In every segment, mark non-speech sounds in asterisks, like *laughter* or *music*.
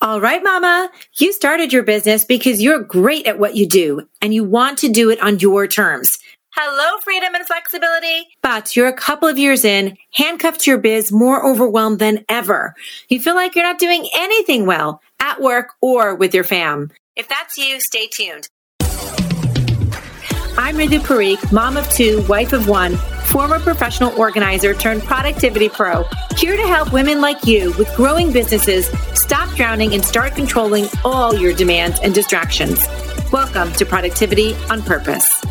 All right, mama. You started your business because you're great at what you do and you want to do it on your terms. Hello, freedom and flexibility. But you're a couple of years in, handcuffed to your biz, more overwhelmed than ever. You feel like you're not doing anything well at work or with your fam. If that's you, stay tuned. I'm Ritu Parikh, mom of two, wife of one, former professional organizer turned productivity pro, here to help women like you with growing businesses stop drowning and start controlling all your demands and distractions. Welcome to Productivity on Purpose.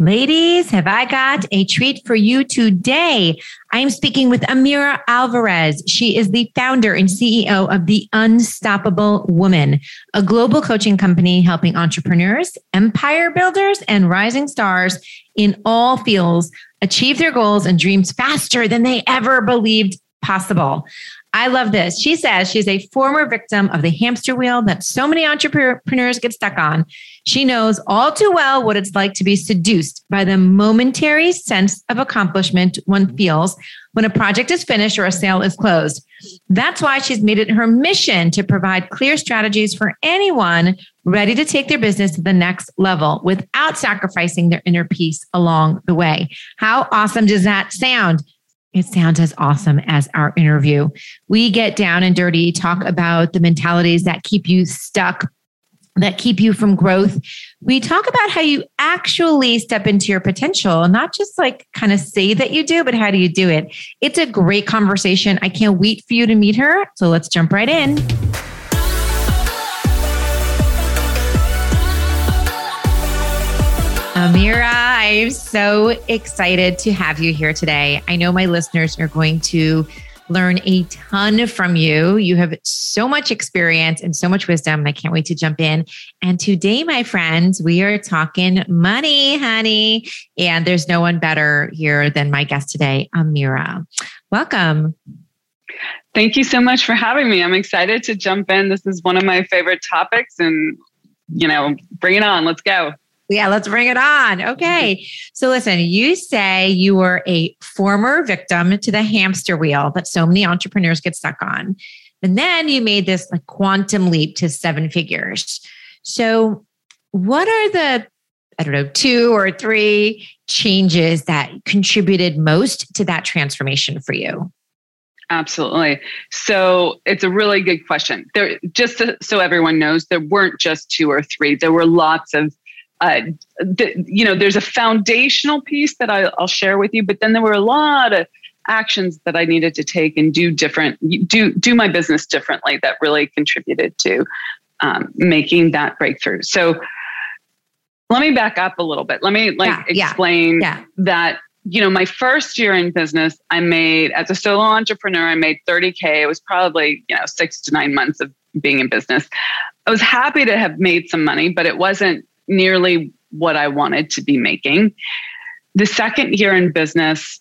Ladies, have I got a treat for you today? I'm speaking with Amira Alvarez. She is the founder and CEO of The Unstoppable Woman, a global coaching company helping entrepreneurs, empire builders, and rising stars in all fields achieve their goals and dreams faster than they ever believed possible. I love this. She says she's a former victim of the hamster wheel that so many entrepreneurs get stuck on. She knows all too well what it's like to be seduced by the momentary sense of accomplishment one feels when a project is finished or a sale is closed. That's why she's made it her mission to provide clear strategies for anyone ready to take their business to the next level without sacrificing their inner peace along the way. How awesome does that sound? It sounds as awesome as our interview. We get down and dirty, talk about the mentalities that keep you stuck, that keep you from growth. We talk about how you actually step into your potential, not just like kind of say that you do, but how do you do it? It's a great conversation. I can't wait for you to meet her. So let's jump right in. Amira, I'm so excited to have you here today. I know my listeners are going to learn a ton from you. You have so much experience and so much wisdom. I can't wait to jump in. And today, my friends, we are talking money, honey. And there's no one better here than my guest today, Amira. Welcome. Thank you so much for having me. I'm excited to jump in. This is one of my favorite topics and, you know, bring it on. Let's go. Yeah, let's bring it on. Okay. Mm-hmm. So listen, you say you were a former victim to the hamster wheel that so many entrepreneurs get stuck on. And then you made this like quantum leap to seven figures. So what are the I don't know, two or three changes that contributed most to that transformation for you? Absolutely. So it's a really good question. There, just to, so everyone knows, there weren't just two or three. There were lots of uh, the, you know, there's a foundational piece that I, I'll share with you, but then there were a lot of actions that I needed to take and do different, do do my business differently that really contributed to um, making that breakthrough. So let me back up a little bit. Let me like yeah, explain yeah, yeah. that you know my first year in business, I made as a solo entrepreneur, I made 30k. It was probably you know six to nine months of being in business. I was happy to have made some money, but it wasn't nearly what I wanted to be making. The second year in business,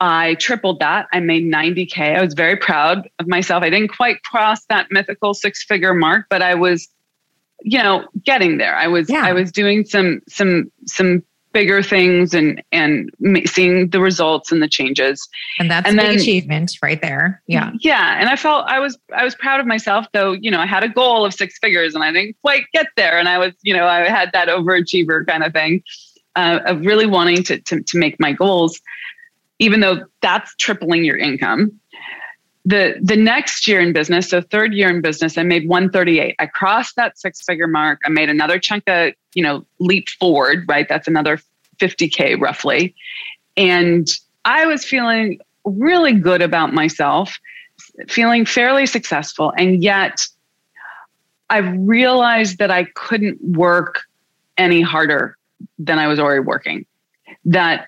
I tripled that. I made 90K. I was very proud of myself. I didn't quite cross that mythical six figure mark, but I was, you know, getting there. I was, yeah. I was doing some, some, some bigger things and and seeing the results and the changes. And that's and a big achievement right there. Yeah. Yeah and i felt i was i was proud of myself though you know i had a goal of six figures and i didn't quite get there and i was you know i had that overachiever kind of thing uh, of really wanting to, to to make my goals even though that's tripling your income the the next year in business so third year in business i made 138 i crossed that six figure mark. I made another chunk of you know leap forward right? That's another 50k roughly. And i was feeling really good about myself feeling fairly successful and yet i realized that i couldn't work any harder than i was already working. That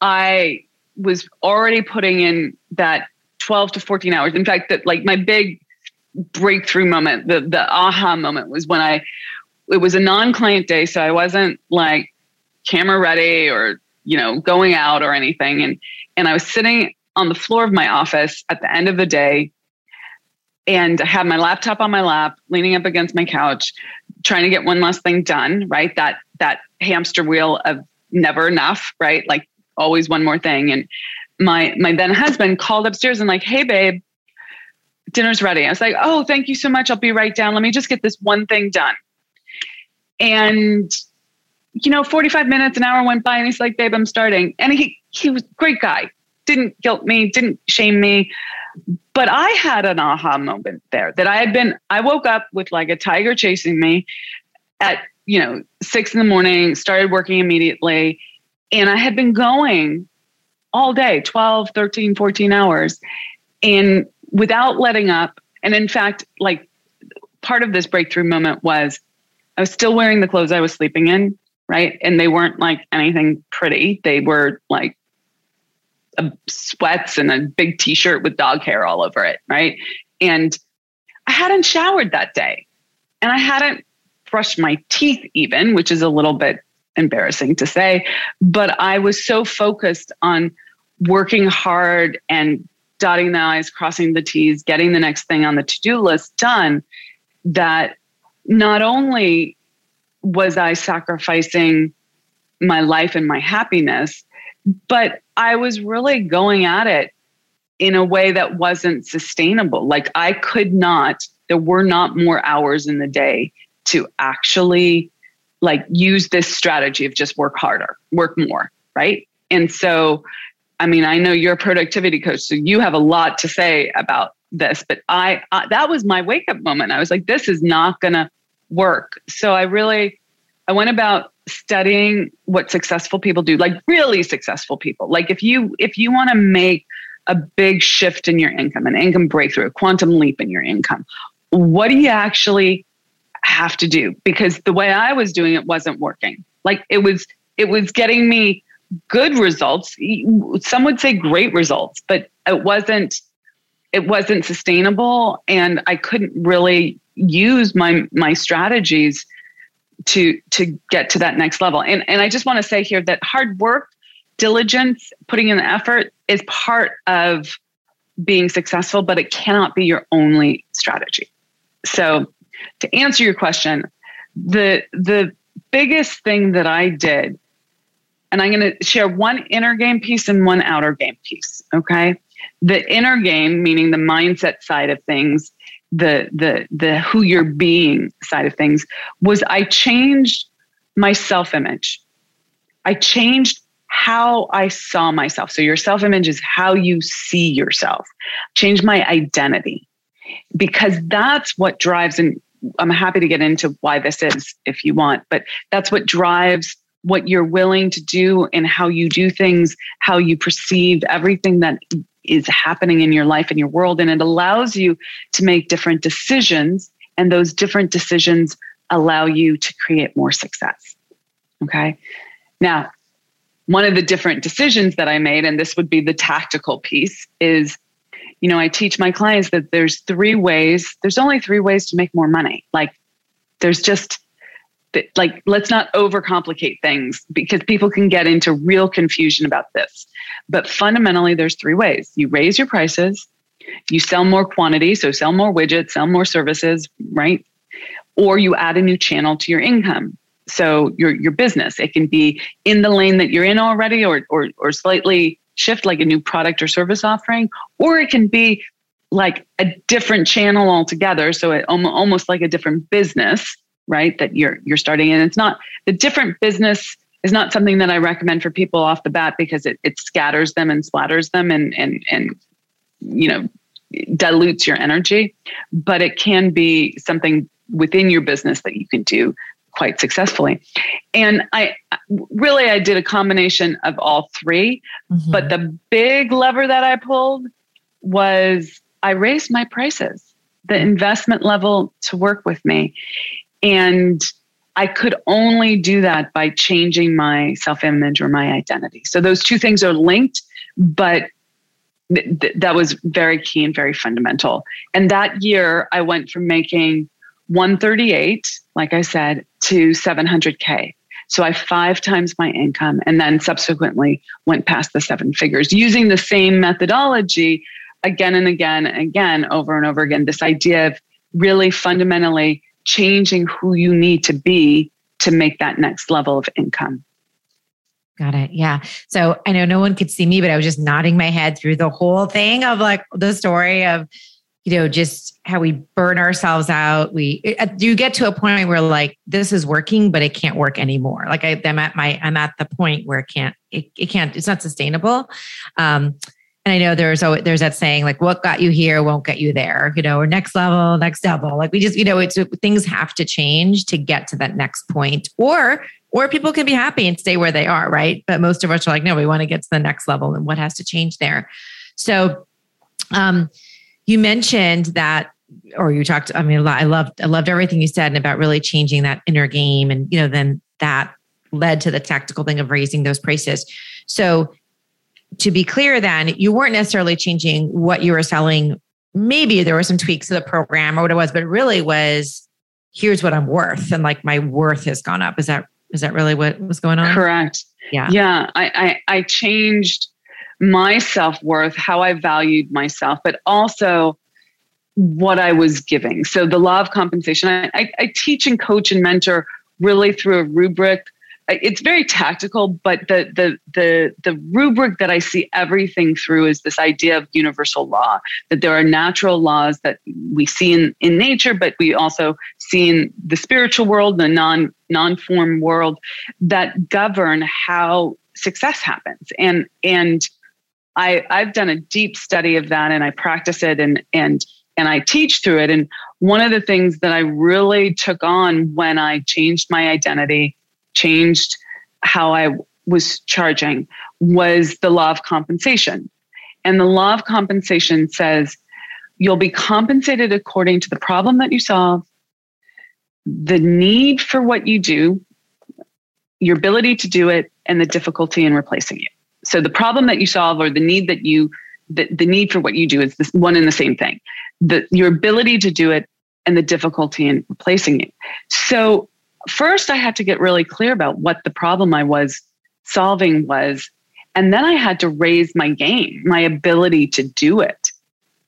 i was already putting in that 12 to 14 hours. In fact, that like my big breakthrough moment, the the aha moment was when I it was a non-client day, so I wasn't like camera ready or you know going out or anything, and and I was sitting on the floor of my office at the end of the day, and I had my laptop on my lap, leaning up against my couch, trying to get one last thing done. Right, that that hamster wheel of never enough. Right, like always one more thing. And my my then husband called upstairs and like, hey babe, dinner's ready. I was like, oh, thank you so much. I'll be right down. Let me just get this one thing done. And you know, 45 minutes, an hour went by, and he's like, babe, I'm starting. And he he was great guy. Didn't guilt me, didn't shame me. But I had an aha moment there that I had been, I woke up with like a tiger chasing me at, you know, six in the morning, started working immediately. And I had been going all day 12, 13, 14 hours. And without letting up. And in fact, like part of this breakthrough moment was I was still wearing the clothes I was sleeping in, right? And they weren't like anything pretty. They were like sweats and a big t-shirt with dog hair all over it, right? And I hadn't showered that day. And I hadn't brushed my teeth even, which is a little bit embarrassing to say, but I was so focused on working hard and dotting the I's, crossing the T's, getting the next thing on the to do list done, that not only was I sacrificing my life and my happiness, but I was really going at it in a way that wasn't sustainable. Like I could not, there were not more hours in the day to actually like use this strategy of just work harder, work more, right? And so I mean, I know you're a productivity coach, so you have a lot to say about this, but I, I that was my wake up moment. I was like, this is not going to work. So I really, I went about studying what successful people do, like really successful people. Like if you if you want to make a big shift in your income, an income breakthrough, a quantum leap in your income, what do you actually have to do? Because the way I was doing it wasn't working. Like it was it was getting me good results. Some would say great results, but it wasn't it wasn't sustainable and I couldn't really use my my strategies to to get to that next level. And and I just want to say here that hard work, diligence, putting in the effort is part of being successful, but it cannot be your only strategy. So to answer your question, the the biggest thing that I did and I'm going to share one inner game piece and one outer game piece. Okay. The inner game, meaning the mindset side of things, the the the who you're being side of things, was I changed my self-image. I changed how I saw myself. So your self-image is how you see yourself. Change my identity. Because that's what drives and I'm happy to get into why this is if you want, but that's what drives what you're willing to do and how you do things, how you perceive everything that is happening in your life and your world. And it allows you to make different decisions. And those different decisions allow you to create more success. Okay. Now, one of the different decisions that I made, and this would be the tactical piece, is you know, I teach my clients that there's three ways, there's only three ways to make more money. Like, there's just like let's not overcomplicate things because people can get into real confusion about this. But fundamentally there's three ways. You raise your prices you sell more quantity so sell more widgets sell more services right? Or you add a new channel to your income. So your your business it can be in the lane that you're in already or or, or slightly shift like a new product or service offering or it can be like a different channel altogether. So it almost like a different business right that you're you're starting and it's not the different business is not something that i recommend for people off the bat because it, it scatters them and splatters them and and and you know dilutes your energy. But it can be something within your business that you can do quite successfully and i really i did a combination of all 3 mm-hmm. but the big lever that i pulled was i raised my prices the investment level to work with me and I could only do that by changing my self image or my identity. So those two things are linked, but th- th- that was very key and very fundamental. And that year, I went from making 138, like I said, to 700K. So I five times my income and then subsequently went past the seven figures using the same methodology again and again and again, over and over again. This idea of really fundamentally changing who you need to be to make that next level of income. Got it. Yeah. So I know no one could see me, but I was just nodding my head through the whole thing of like the story of, you know, just how we burn ourselves out. We you get to a point where like this is working, but it can't work anymore. Like I, am at my I'm at the point where it can't it, it can't it's not sustainable. Um, and I know there's always, there's that saying like what got you here won't get you there, you know, or next level, next double. Like we just you know it's things have to change to get to that next point, or or people can be happy and stay where they are, right? But most of us are like, no, we want to get to the next level and what has to change there. So, um, you mentioned that, or you talked, I mean, I loved, I loved everything you said and about really changing that inner game. And, you know, then that led to the tactical thing of raising those prices. So to be clear, then you weren't necessarily changing what you were selling. Maybe there were some tweaks to the program or what it was, but it really was here's what I'm worth. And like my worth has gone up. Is that is that really what was going on? Correct. Yeah. Yeah. I, I, I changed my self worth, how I valued myself, but also what I was giving. So the law of compensation, I, I, I teach and coach and mentor really through a rubric it's very tactical, but the the the the rubric that I see everything through is this idea of universal law. That there are natural laws that we see in, in nature, but we also see in the spiritual world, the non non-form world, that govern how success happens. And and I I've done a deep study of that and I practice it and and and I teach through it. And one of the things that I really took on when I changed my identity changed how I was charging was the law of compensation. And the law of compensation says you'll be compensated according to the problem that you solve, the need for what you do, your ability to do it, and the difficulty in replacing it. So the problem that you solve or the need that you the, the need for what you do is this one and the same thing. The your ability to do it and the difficulty in replacing it. So first I had to get really clear about what the problem I was solving was. And then I had to raise my game, my ability to do it.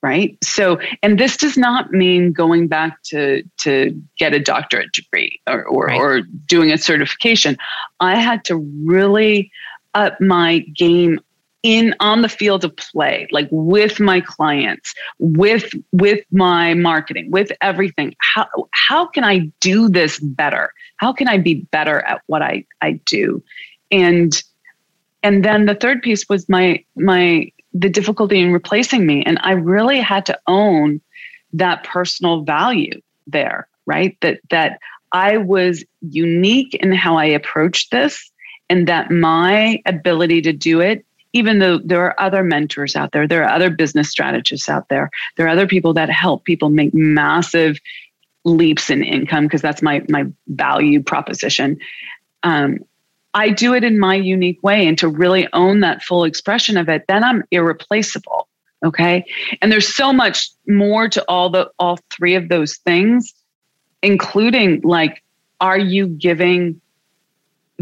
Right. So, and this does not mean going back to, to get a doctorate degree or, or, right. or doing a certification. I had to really up my game in on the field of play like with my clients with with my marketing with everything. How how can i do this better? How can i be better at what i i do? And and then the third piece was my my the difficulty in replacing me. And i really had to own that personal value there right? That that i was unique in how i approached this and that my ability to do it even though there are other mentors out there, there are other business strategists out there, there are other people that help people make massive leaps in income because that's my my value proposition. Um, I do it in my unique way, and to really own that full expression of it, then I'm irreplaceable. Okay, and there's so much more to all the all three of those things, including like, are you giving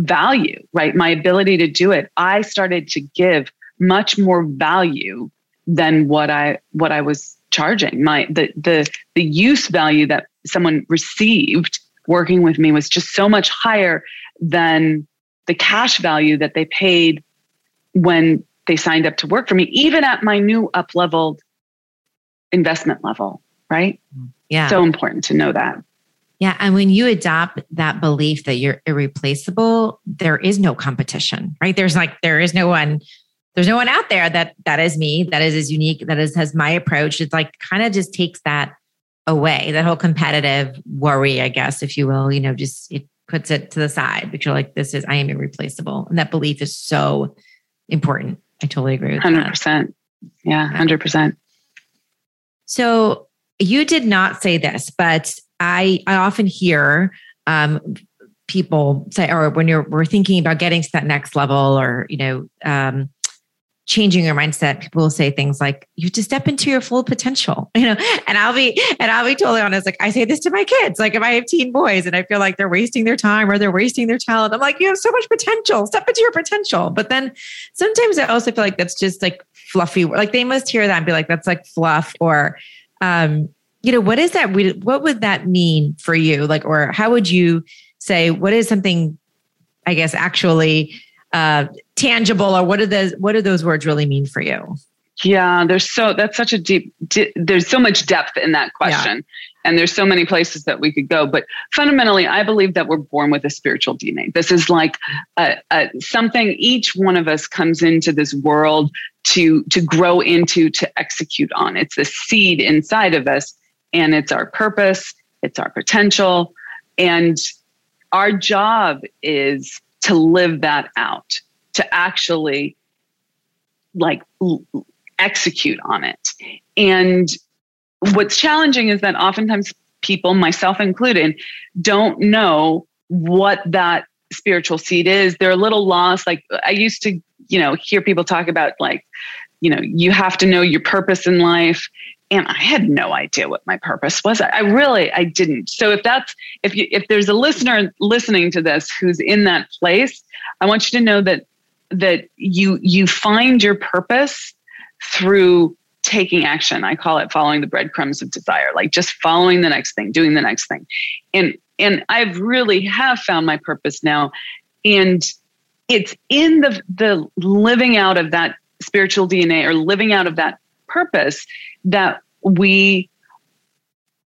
value, right? My ability to do it. I started to give much more value than what I what I was charging. My the the the use value that someone received working with me was just so much higher than the cash value that they paid when they signed up to work for me, even at my new up leveled investment level, right? Yeah. So important to know that. Yeah. And when you adopt that belief that you're irreplaceable, there is no competition, right? There's like, there is no one, there's no one out there that that is me, that is as unique, that is has my approach. It's like kind of just takes that away, that whole competitive worry, I guess, if you will, you know, just it puts it to the side because you're like, this is, I am irreplaceable. And that belief is so important. I totally agree with 100%. That. Yeah, 100%. So you did not say this, but I I often hear um, people say, or when you're we're thinking about getting to that next level, or you know, um, changing your mindset, people will say things like, "You have to step into your full potential," *laughs* you know. And I'll be and I'll be totally honest. Like I say this to my kids. Like if I have teen boys and I feel like they're wasting their time or they're wasting their talent, I'm like, "You have so much potential. Step into your potential." But then sometimes I also feel like that's just like fluffy. Like they must hear that and be like, "That's like fluff," or um, you know, what is that? What would that mean for you? Like, or how would you say, what is something, I guess, actually uh, tangible, or what are those what do those words really mean for you? Yeah, there's so that's such a deep. Di- there's so much depth in that question, yeah. and there's so many places that we could go. But fundamentally, I believe that we're born with a spiritual DNA. This is like a, a, something each one of us comes into this world to to grow into, to execute on. It's the seed inside of us, and it's our purpose, it's our potential, and our job is to live that out, to actually like execute on it. And what's challenging is that oftentimes people, myself included, don't know what that spiritual seed is. They're a little lost. Like I used to, you know, hear people talk about like, you know, you have to know your purpose in life. And I had no idea what my purpose was. I really, I didn't. So if that's if you if there's a listener listening to this who's in that place, I want you to know that that you you find your purpose through taking action. I call it following the breadcrumbs of desire, like just following the next thing, doing the next thing. And and I've really have found my purpose now. And it's in the the living out of that spiritual DNA or living out of that purpose that we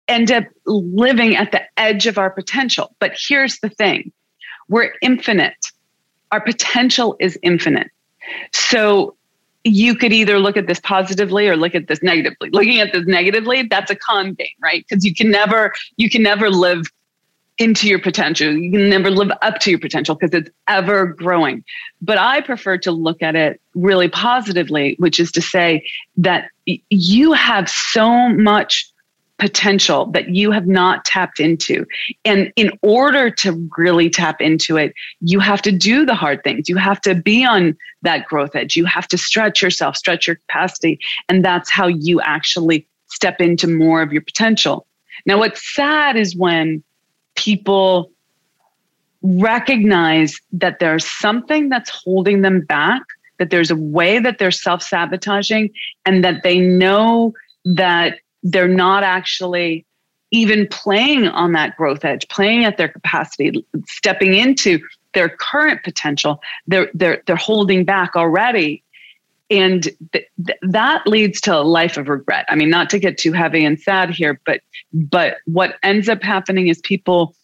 end up living at the edge of our potential. But here's the thing we're infinite, our potential is infinite. So you could either look at this positively or look at this negatively. Looking at this negatively, that's a con game, right? Because you can never you can never live into your potential. You can never live up to your potential because it's ever growing. But I prefer to look at it really positively, which is to say that you have so much potential that you have not tapped into. And in order to really tap into it, you have to do the hard things. You have to be on that growth edge. You have to stretch yourself, stretch your capacity. And that's how you actually step into more of your potential. Now, what's sad is when people recognize that there's something that's holding them back, that there's a way that they're self sabotaging, and that they know that they're not actually even playing on that growth edge, playing at their capacity, stepping into their current potential. They're they're they're holding back already, and th- th- that leads to a life of regret. I mean, not to get too heavy and sad here, but but what ends up happening is people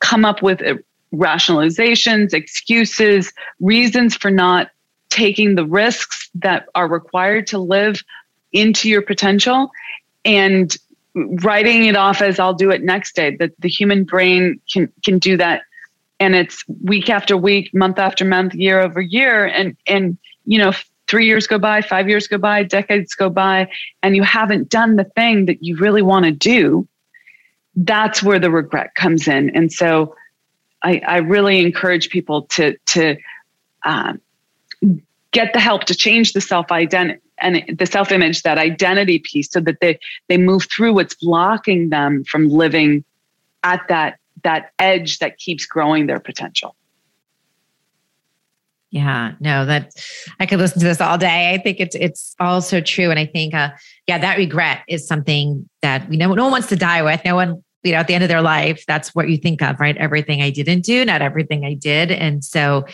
come up with uh, rationalizations, excuses, reasons for not taking the risks that are required to live into your potential and writing it off as I'll do it next day. That the human brain can can do that, and it's week after week, month after month, year over year, and and you know. Three years go by, five years go by, decades go by, and you haven't done the thing that you really want to do. That's where the regret comes in. And so, I, I really encourage people to to um, get the help to change the self identity and the self image, that identity piece, so that they they move through what's blocking them from living at that that edge that keeps growing their potential. Yeah, no, that I could listen to this all day. I think it's it's all so true, and I think, uh, yeah, that regret is something that we know no one wants to die with. No one, you know, at the end of their life, that's what you think of, right? Everything I didn't do, not everything I did, and so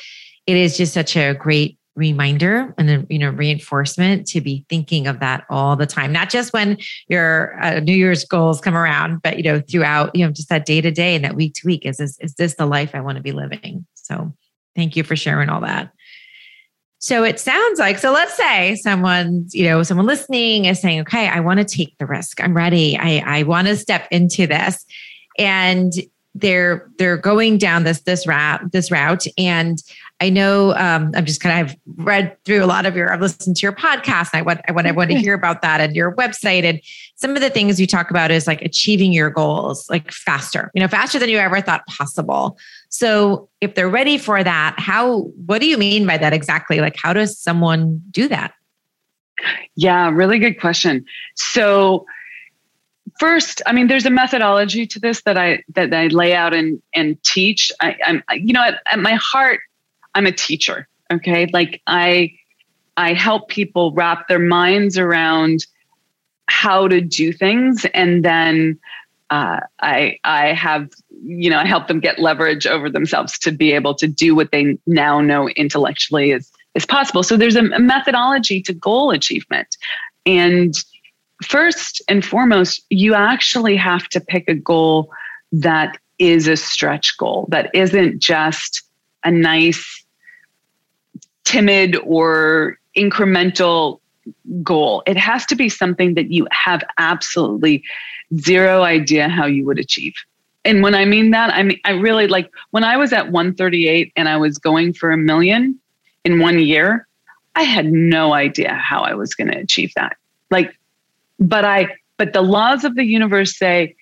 it is just such a great reminder and a you know reinforcement to be thinking of that all the time. Not just when your uh, new year's goals come around but you know throughout you know just that day to day and that week to week. Is this is this the life i want to be living? So thank you for sharing all that. So it sounds like so let's say someone's you know someone listening is saying okay i want to take the risk. I'm ready. I i want to step into this. And they're they're going down this this route this route. And I know um, I'm just kind of I've read through a lot of your I've listened to your podcast and I want I want I want to hear about that and your website. And some of the things you talk about is like achieving your goals like faster you know faster than you ever thought possible. So if they're ready for that how what do you mean by that exactly? Like how does someone do that? Yeah really good question. So first i mean there's a methodology to this that i that i lay out and and teach. I, am you know at, at, my heart i'm a teacher okay like i i help people wrap their minds around how to do things and then uh, I I have you know I help them get leverage over themselves to be able to do what they now know intellectually is is possible. So there's a, a methodology to goal achievement, and first and foremost, you actually have to pick a goal that is a stretch goal that isn't just a nice timid or incremental goal. It has to be something that you have absolutely zero idea how you would achieve. And when I mean that, I mean I really like when I was at 138 and I was going for a million in one year, I had no idea how I was going to achieve that. Like but I but the laws of the universe say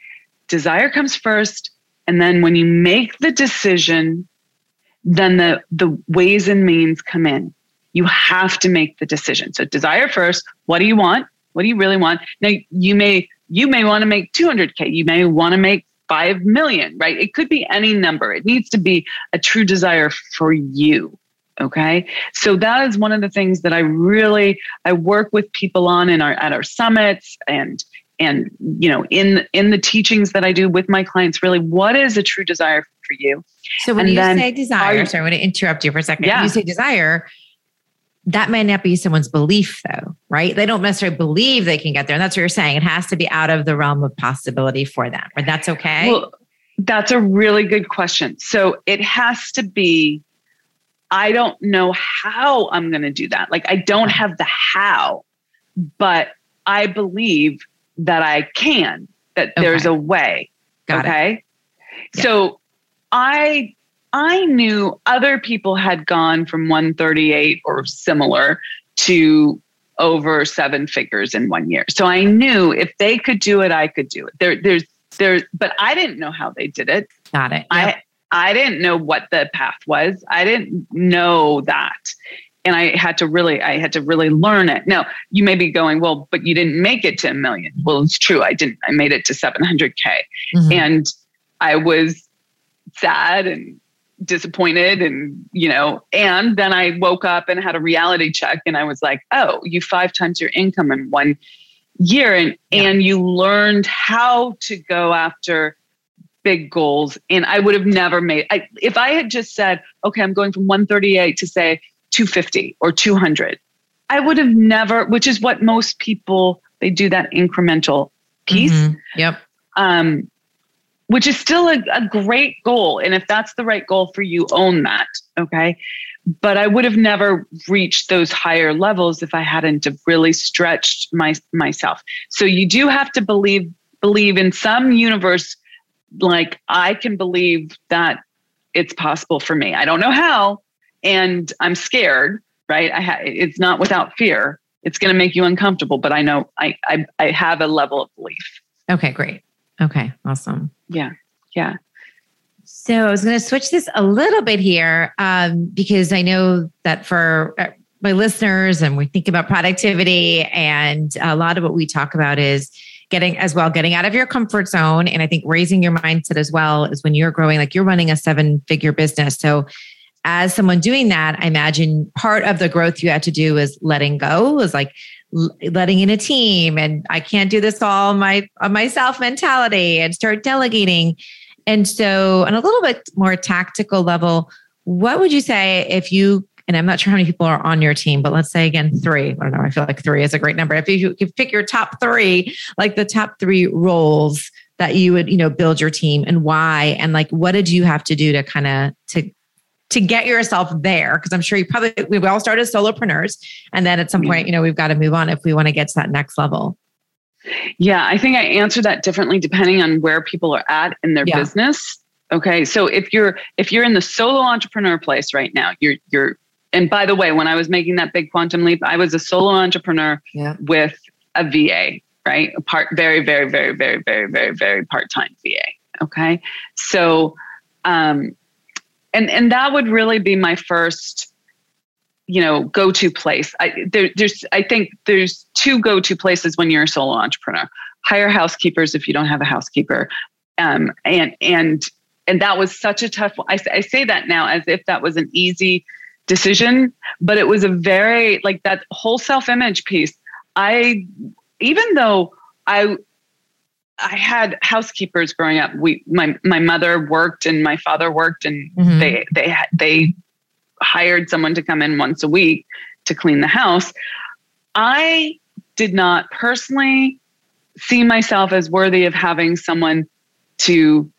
desire comes first and then when you make the decision then the the ways and means come in. You have to make the decision. So desire first. What do you want? What do you really want? Now you may you may want to make 200k you may want to make 5 million right? It could be any number. It needs to be a true desire for you okay? So that is one of the things that i really i work with people on in our at our summits and and you know in in the teachings that i do with my clients really what is a true desire for you? So when and you say desire sorry i want to interrupt you for a second. Yeah. when you say desire that might not be someone's belief though right? They don't necessarily believe they can get there and that's what you're saying. It has to be out of the realm of possibility for them but that's okay? Well, that's a really good question. So it has to be i don't know how i'm going to do that. Like i don't have the how but i believe that I can, that okay. there's a way. Got okay. Yeah. So I I knew other people had gone from 138 or similar to over seven figures in one year. So I knew if they could do it, I could do it. There, there's there, but I didn't know how they did it. Got it. Yep. I I didn't know what the path was. I didn't know that and I had to really, I had to really learn it. Now, you may be going, well, but you didn't make it to a million. Well, it's true. I didn't. I made it to 700K. Mm-hmm. And I was sad and disappointed and, you know, and then I woke up and had a reality check and I was like, oh, you five times your income in one year. And, yeah. and you learned how to go after big goals. And I would have never made, I, if I had just said, okay, I'm going from 138 to say, 250 or 200. I would have never, which is what most people, they do that incremental piece. Mm-hmm. Yep. Um, which is still a, a great goal. And if that's the right goal for you, own that. Okay. But I would have never reached those higher levels if I hadn't have really stretched my myself. So you do have to believe believe in some universe like I can believe that it's possible for me. I don't know how, and I'm scared, right? I ha- it's not without fear. It's going to make you uncomfortable, but I know I, I I have a level of belief. Okay, great. Okay, awesome. Yeah, yeah. So I was going to switch this a little bit here um, because I know that for uh, my listeners, and we think about productivity, and a lot of what we talk about is getting as well getting out of your comfort zone and i think raising your mindset as well is when you're growing like you're running a seven figure business so as someone doing that, I imagine part of the growth you had to do is letting go, was like letting in a team and I can't do this all my on myself mentality and start delegating. And so on a little bit more tactical level, what would you say if you and I'm not sure how many people are on your team, but let's say again three. I don't know. I feel like three is a great number. If you could pick your top three, like the top three roles that you would, you know, build your team and why, and like what did you have to do to kind of to to get yourself there because i'm sure you probably we all started as solopreneurs and then at some point you know we've got to move on if we want to get to that next level yeah i think i answer that differently depending on where people are at in their yeah. business okay so if you're if you're in the solo entrepreneur place right now you're you're and by the way when i was making that big quantum leap i was a solo entrepreneur yeah. with a va right a part very very very very very very very part-time va okay so um and and that would really be my first you know go-to place. I, there, there's i think there's two go-to places when you're a solo entrepreneur. Hire housekeepers if you don't have a housekeeper. Um, and and and that was such a tough I, I say that now as if that was an easy decision but it was a very like that whole self-image piece. I even though i I had housekeepers growing up. We my my mother worked and my father worked and Mhm. they they they hired someone to come in once a week to clean the house. I did not personally see myself as worthy of having someone to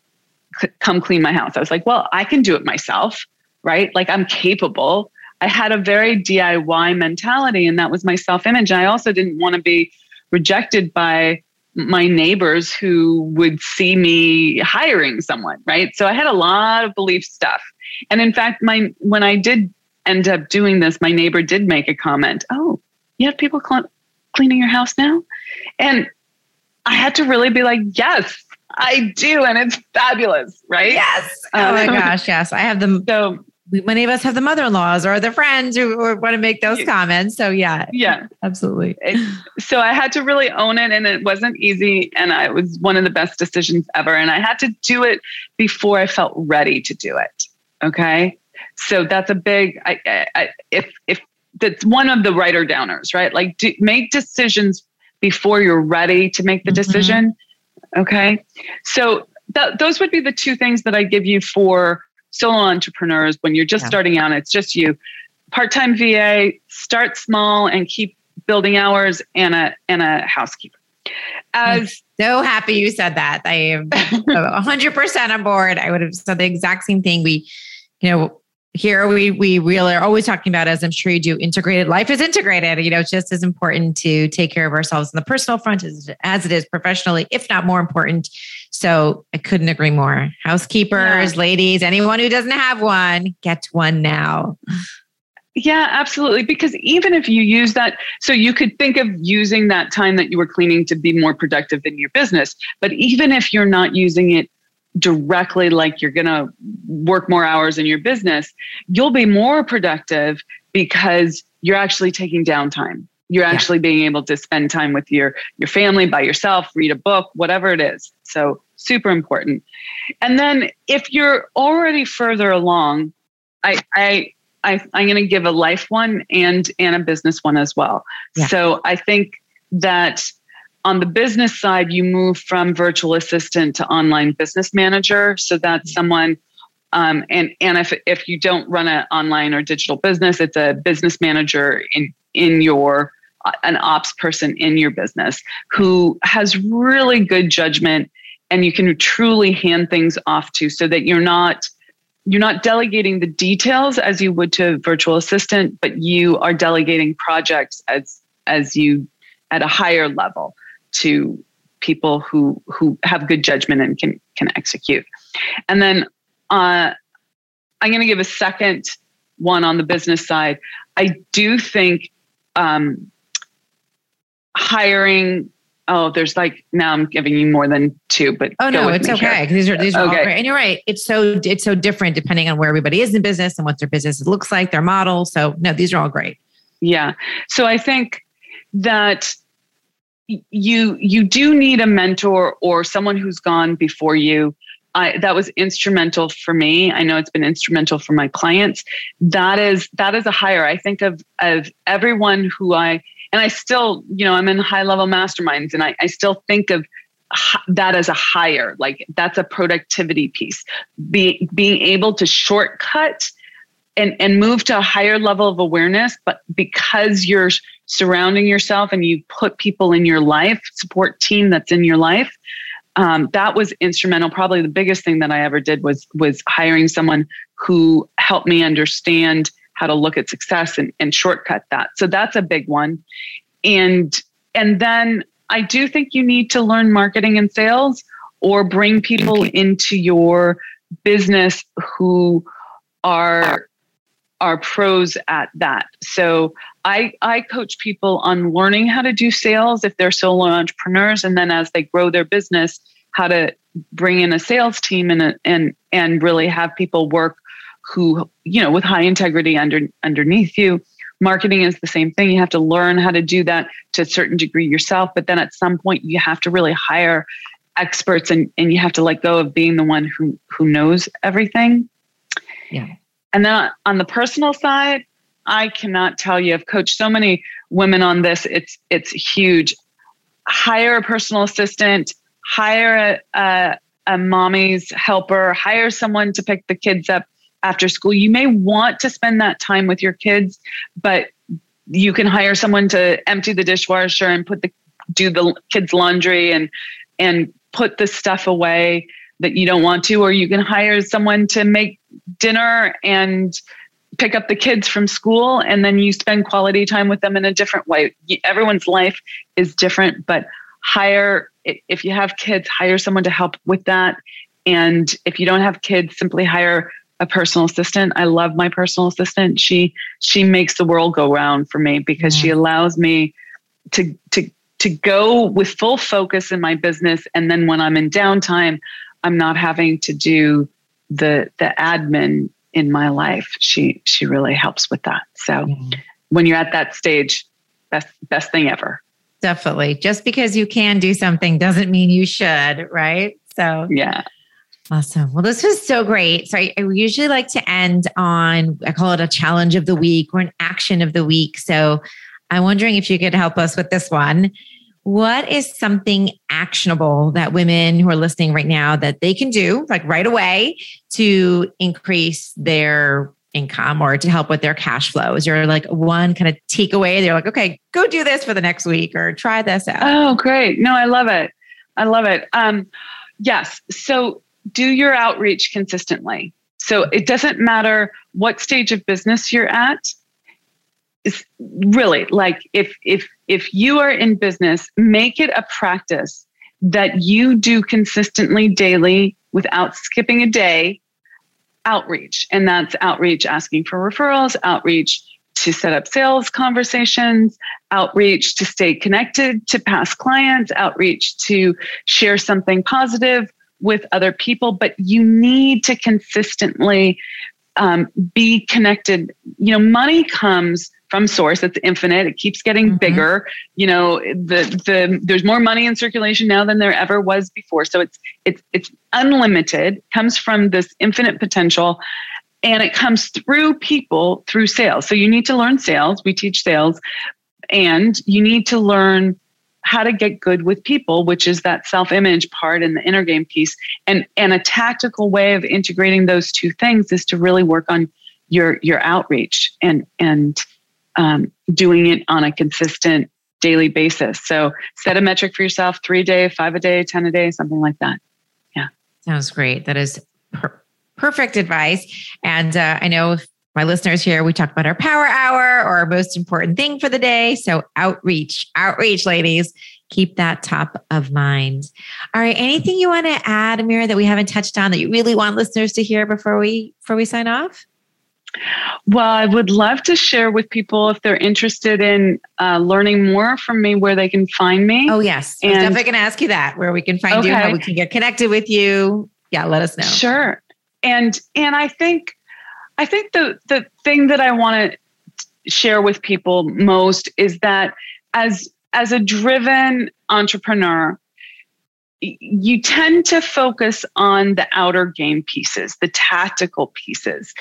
c- come clean my house. I was like, well, I can do it myself, right? Like I'm capable. I had a very DIY mentality, and that was my self image. I also didn't want to be rejected by my neighbors who would see me hiring someone, right? So I had a lot of belief stuff. And in fact, my when I did end up doing this, my neighbor did make a comment. Oh, you have people cl- cleaning your house now, and I had to really be like, yes, I do, and it's fabulous, right? Yes. Oh my Um, *laughs* gosh. Yes. I have them. So Many of us have the mother in laws or the friends who, who want to make those Yeah. comments. So, yeah, yeah, absolutely. so I had to really own it, and it wasn't easy, and I, it was one of the best decisions ever. And I had to do it before I felt ready to do it. Okay, so that's a big. I, I, I if if that's one of the writer downers, right? Like do, make decisions before you're ready to make the Mhm. decision. Okay, so that, those would be the two things that I give you for solo entrepreneurs when you're just Yeah. starting out. It's just you. Part-time VA, start small and keep building hours and a and a housekeeper. As So happy you said that. I am *laughs* 100% on board. I would have said the exact same thing. We, you know, here we we really are always talking about, as I'm sure you do, integrated life is integrated. You know, it's just as important to take care of ourselves on the personal front as, as it is professionally, if not more important. So I couldn't agree more. Housekeepers, Yeah. ladies, anyone who doesn't have one, get one now. Yeah, absolutely. Because even if you use that, so you could think of using that time that you were cleaning to be more productive in your business. But even if you're not using it directly, like you're going to work more hours in your business, you'll be more productive because you're actually taking downtime. You're Yeah. actually being able to spend time with your your family by yourself, read a book, whatever it is. So super important. And then if you're already further along, I I I, I'm going to give a life one and and a business one as well. Yeah. So I think that on the business side, you move from virtual assistant to online business manager. So that's someone, um, and and if if you don't run an online or digital business, it's a business manager in in your uh, an ops person in your business who has really good judgment and you can truly hand things off to so that you're not you're not delegating the details as you would to a virtual assistant but you are delegating projects as as you at a higher level to people who who have good judgment and can can execute and then uh, i'm going to give a second one on the business side i do think um, hiring oh there's like now i'm giving you more than two but Oh no, it's here. These are these are all Okay. great. And you're right. It's so it's so different depending on where everybody is in business and what their business looks like, their model. So no, these are all great. Yeah. So I think that you you do need a mentor or someone who's gone before you. I, that was instrumental for me. I know it's been instrumental for my clients. That is that is a hire. I think of of everyone who I and I still, you know, I'm in high level masterminds and I, I still think of that as a hire. Like that's a productivity piece. Be, being able to shortcut and and move to a higher level of awareness but because you're surrounding yourself and you put people in your life support team that's in your life um, that was instrumental. Probably the biggest thing that i ever did was was hiring someone who helped me understand how to look at success and, and shortcut that. So that's a big one. And and then i do think you need to learn marketing and sales or bring people into your business who are are pros at that. So I I coach people on learning how to do sales if they're solo entrepreneurs, and then as they grow their business, how to bring in a sales team and a, and and really have people work who you know with high integrity under underneath you. Marketing is the same thing. You have to learn how to do that to a certain degree yourself, but then at some point you have to really hire experts and, and you have to let go of being the one who who knows everything. Yeah. And then on the personal side, I cannot tell you. I've coached so many women on this. It's it's huge. Hire a personal assistant, hire a, a, a mommy's helper, hire someone to pick the kids up after school. You may want to spend that time with your kids, but you can hire someone to empty the dishwasher and put the do the kids laundry and and put the stuff away that you don't want to or you can hire someone to make dinner and pick up the kids from school and then you spend quality time with them in a different way. Everyone's life is different but hire if you have kids hire someone to help with that. And if you don't have kids simply hire a personal assistant. I love my personal assistant. She she makes the world go round for me because mm-hmm. she allows me to to to go with full focus in my business. And then when i'm in downtime i'm not having to do the the admin in my life she she really helps with that so mm-hmm. when you're at that stage best best thing ever definitely just because you can do something doesn't mean you should right so yeah Awesome. Well, this was so great. So I, I, usually like to end on, I call it a challenge of the week or an action of the week. So I'm wondering if you could help us with this one. What is something actionable that women who are listening right now that they can do like right away to increase their income or to help with their cash flow? Is there like one kind of takeaway? They're like, okay, go do this for the next week or try this out. Oh, great. No, I love it. I love it. Um, yes. So do your outreach consistently. So it doesn't matter what stage of business you're at is really like if if if you are in business make it a practice that you do consistently daily without skipping a day outreach. And that's outreach asking for referrals outreach to set up sales conversations outreach to stay connected to past clients outreach to share something positive with other people. But you need to consistently um, be connected. You know money comes from source it's infinite. It keeps getting mm-hmm. bigger. You know the the there's more money in circulation now than there ever was before. So it's it's it's unlimited comes from this infinite potential and it comes through people through sales. So you need to learn sales. We teach sales. And you need to learn how to get good with people which is that self-image part and the inner game piece. And and a tactical way of integrating those two things is to really work on your your outreach and and um, doing it on a consistent daily basis. So set a metric for yourself: three a day, five a day, ten a day, something like that. Yeah, sounds great. That is per- perfect advice. And uh, I know my listeners here, we talk about our power hour or our most important thing for the day. So outreach, outreach, ladies. Keep that top of mind. All right. Anything you want to add, Amira, that we haven't touched on that you really want listeners to hear before we before we sign off? Well, I would love to share with people if they're interested in uh, learning more from me, where they can find me. Oh, yes. And, I'm definitely going to ask you that, where we can find okay. you, how we can get connected with you. Yeah, let us know. Sure. And and I think I think the the thing that I want to share with people most is that as as a driven entrepreneur, you tend to focus on the outer game pieces, the tactical pieces,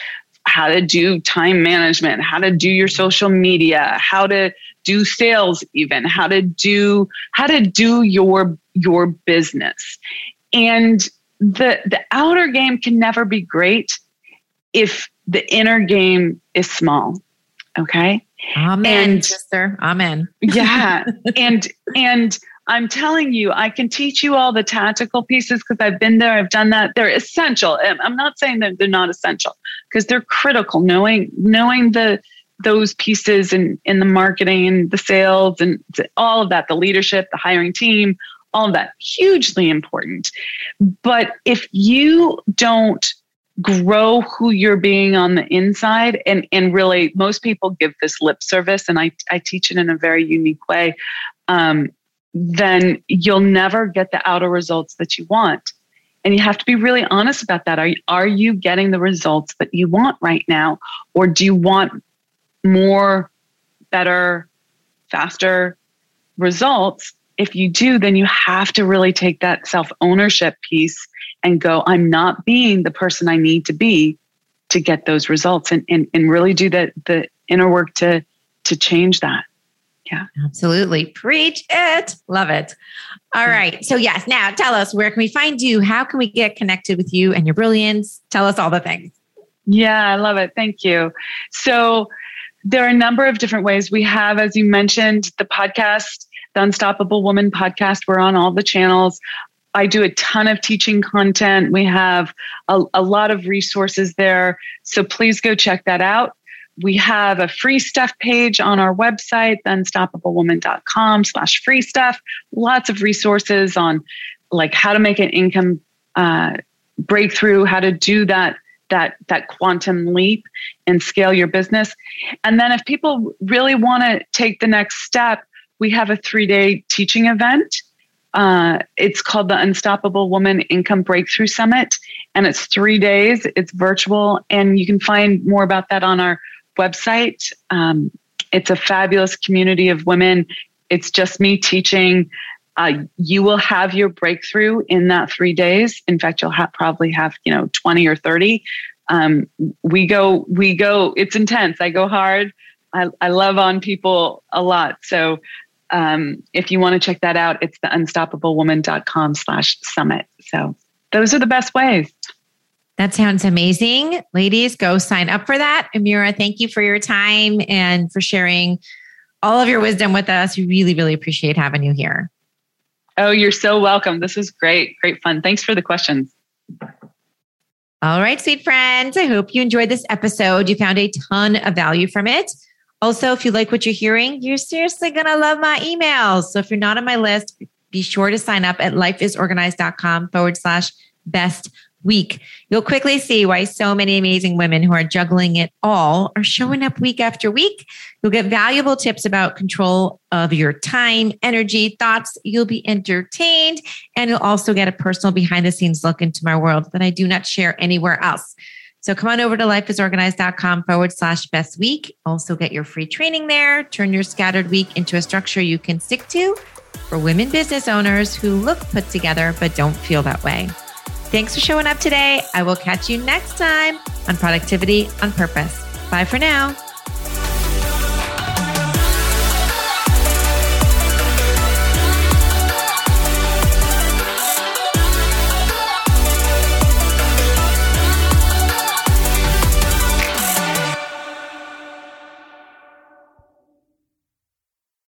how to do time management, how to do your social media, how to do sales even, how to do how to do your your business. And the the outer game can never be great if the inner game is small. Okay? Amen, and, sister. Amen. *laughs* yeah. And and I'm telling you, I can teach you all the tactical pieces because I've been there, I've done that. They're essential. I'm not saying that they're not essential because they're critical. Knowing knowing the those pieces in, in the marketing and the sales and all of that, the leadership, the hiring team, all of that, hugely important. But if you don't grow who you're being on the inside and and really most people give this lip service and i i teach it in a very unique way um, then you'll never get the outer results that you want. And you have to be really honest about that. Are, are you getting the results that you want right now? Or do you want more, better, faster results? If you do, then you have to really take that self ownership piece and go, I'm not being the person I need to be to get those results and, and, and really do the, the inner work to, to change that. Yeah. Absolutely. Preach it. Love it. All right. So, yes, now tell us where can we find you? How can we get connected with you and your brilliance? Tell us all the things. Yeah, I love it. Thank you. So, there are a number of different ways. We have, as you mentioned, the podcast, the Unstoppable Woman podcast. We're on all the channels. I do a ton of teaching content. We have a, a lot of resources there. So please go check that out. We have a free stuff page on our website, unstoppablewoman.com slash free stuff. Lots of resources on like how to make an income uh, breakthrough, how to do that that that quantum leap and scale your business. And then if people really want to take the next step, we have a three day teaching event. Uh, it's called the Unstoppable Woman Income Breakthrough Summit, and it's three days. It's virtual, and you can find more about that on our website. Um, it's a fabulous community of women. It's just me teaching. Uh, you will have your breakthrough in that three days. In fact, you'll probably have you know twenty or thirty. Um, we go, we go. It's intense. I go hard. I, I love on people a lot. So um, if you want to check that out, it's the unstoppablewoman.com slash summit. So those are the best ways. That sounds amazing. Ladies, go sign up for that. Amira, thank you for your time and for sharing all of your wisdom with us. We really, really appreciate having you here. Oh, you're so welcome. This is great. Great fun. Thanks for the questions. All right, sweet friends. I hope you enjoyed this episode. You found a ton of value from it. Also, if you like what you're hearing, you're seriously going to love my emails. So if you're not on my list, be sure to sign up at lifeisorganized.com forward slash best week. You'll quickly see why so many amazing women who are juggling it all are showing up week after week. You'll get valuable tips about control of your time, energy, thoughts. You'll be entertained, and you'll also get a personal behind the scenes look into my world that I do not share anywhere else. So come on over to lifeisorganized.com forward slash best week. Also get your free training there. Turn your scattered week into a structure you can stick to for women business owners who look put together but don't feel that way. Thanks for showing up today. I will catch you next time on Productivity on Purpose. Bye for now.